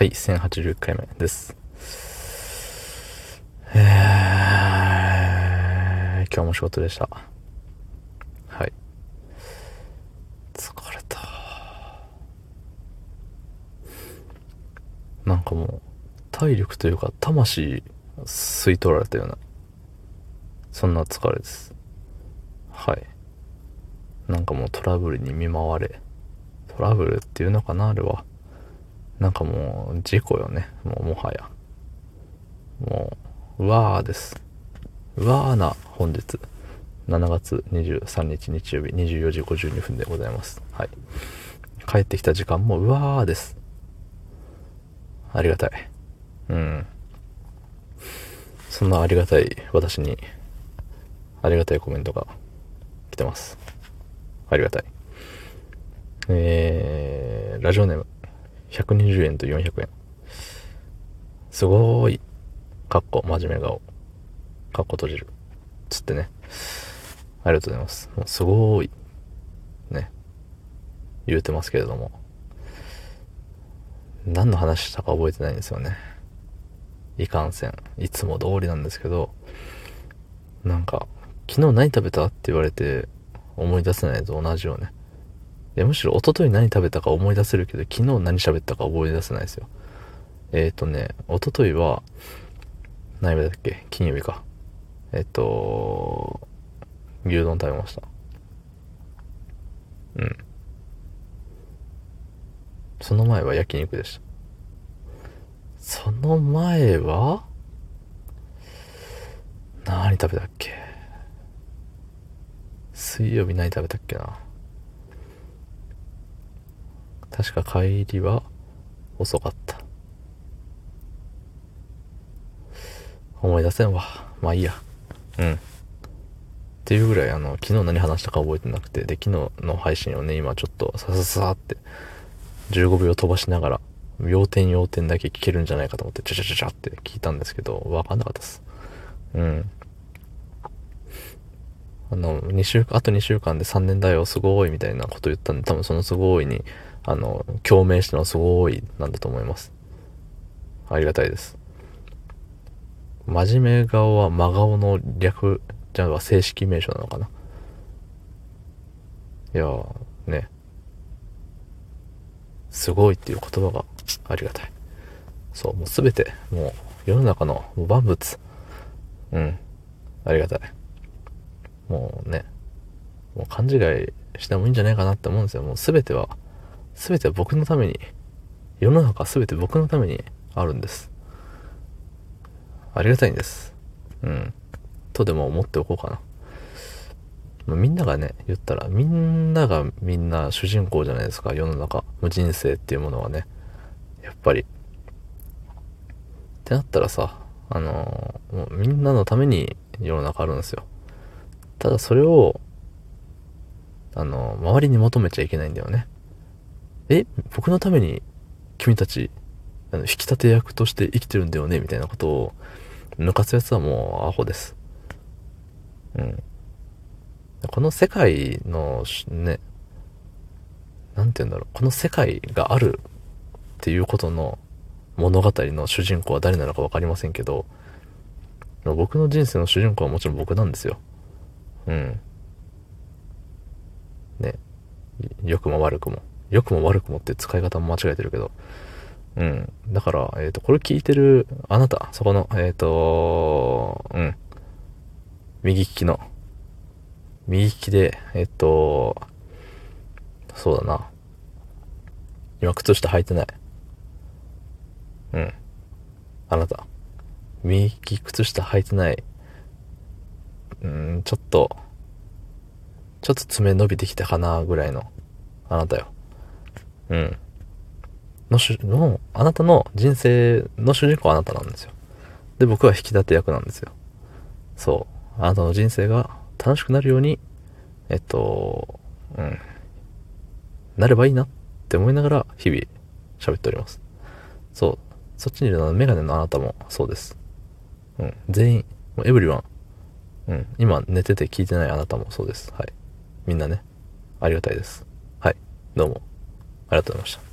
はい、1081回目です。えー、今日も仕事でした。はい。疲れた。なんかもう、体力というか、魂、吸い取られたような、そんな疲れです。はい。なんかもうトラブルに見舞われ、トラブルっていうのかな、あれは。なんかもう、事故よね。もう、もはや。もう、うわーです。うわーな、本日。7月23日日曜日24時52分でございます。はい。帰ってきた時間も、うわーです。ありがたい。うん。そんなありがたい私に、ありがたいコメントが来てます。ありがたい。えー、ラジオネーム、120円と400円。すごーい。かっこ、真面目顔。かっこ閉じる。つってね。ありがとうございます。もうすごーい。ね。言うてますけれども。何の話したか覚えてないんですよね。いかんせん。いつも通りなんですけど、なんか、昨日何食べたって言われて思い出せないと同じよね。いや、むしろ一昨日何食べたか思い出せるけど、昨日何喋ったか覚え出せないですよ。えっ、ー、とね、一昨日は、何曜日だっけ？金曜日か。えっ、と、牛丼食べました。うん。その前は焼肉でした。その前は何食べたっけ？水曜日何食べたっけな？確か帰りは遅かった。思い出せんわ。まあいいや。うん。っていうぐらい、あの、昨日何話したか覚えてなくて、で、昨日の配信をね、今ちょっと、さささって、15秒飛ばしながら、要点要点だけ聞けるんじゃないかと思って、ちゃちゃちゃちゃって聞いたんですけど、わかんなかったです。うん。あの、2週間、あと2週間で3年だよ、すごい、みたいなこと言ったんで、多分そのすごいに、あの、共鳴したのはすごい、なんだと思います。ありがたいです。真面目顔は真顔の略、じゃあ正式名称なのかないやー、ね。すごいっていう言葉がありがたい。そう、もうすべて、もう世の中の万物。うん。ありがたい。もうね、もう勘違いしてもいいんじゃないかなって思うんですよ。もうすべては、すべては僕のために、世の中すべて僕のためにあるんです。ありがたいんです。うん。とでも思っておこうかな。まあみんながね、言ったら、みんながみんな主人公じゃないですか、世の中。無人生っていうものはね。やっぱり。ってなったらさ、あのーもうみんなのために世の中あるんですよ。ただそれを、あの周りに求めちゃいけないんだよね。え、僕のために君たち、あの引き立て役として生きてるんだよね？みたいなことを抜かすやつはもうアホです。うん。この世界のね、なんて言うんだろう、この世界があるっていうことの物語の主人公は誰なのか分かりませんけど、僕の人生の主人公はもちろん僕なんですよ。うん。ね。良くも悪くも。良くも悪くもって使い方も間違えてるけど。うん。だから、えっ、と、これ聞いてるあなた、そこの、えっ、と、うん。右利きの、右利きで、えっ、と、そうだな。今、靴下履いてない。うん。あなた、右利き靴下履いてない。うん、ちょっと、ちょっと爪伸びてきたかな、ぐらいの、あなたよ。うん。のし、の、あなたの人生の主人公はあなたなんですよ。で、僕は引き立て役なんですよ。そう。あなたの人生が楽しくなるように、えっと、うん。なればいいなって思いながら、日々、喋っております。そう。そっちにいるのはメガネのあなたもそうです。うん。全員、もうエブリワン。うん。今寝てて聞いてないあなたもそうです。はい。みんなね、ありがたいです。はい。どうも、ありがとうございました。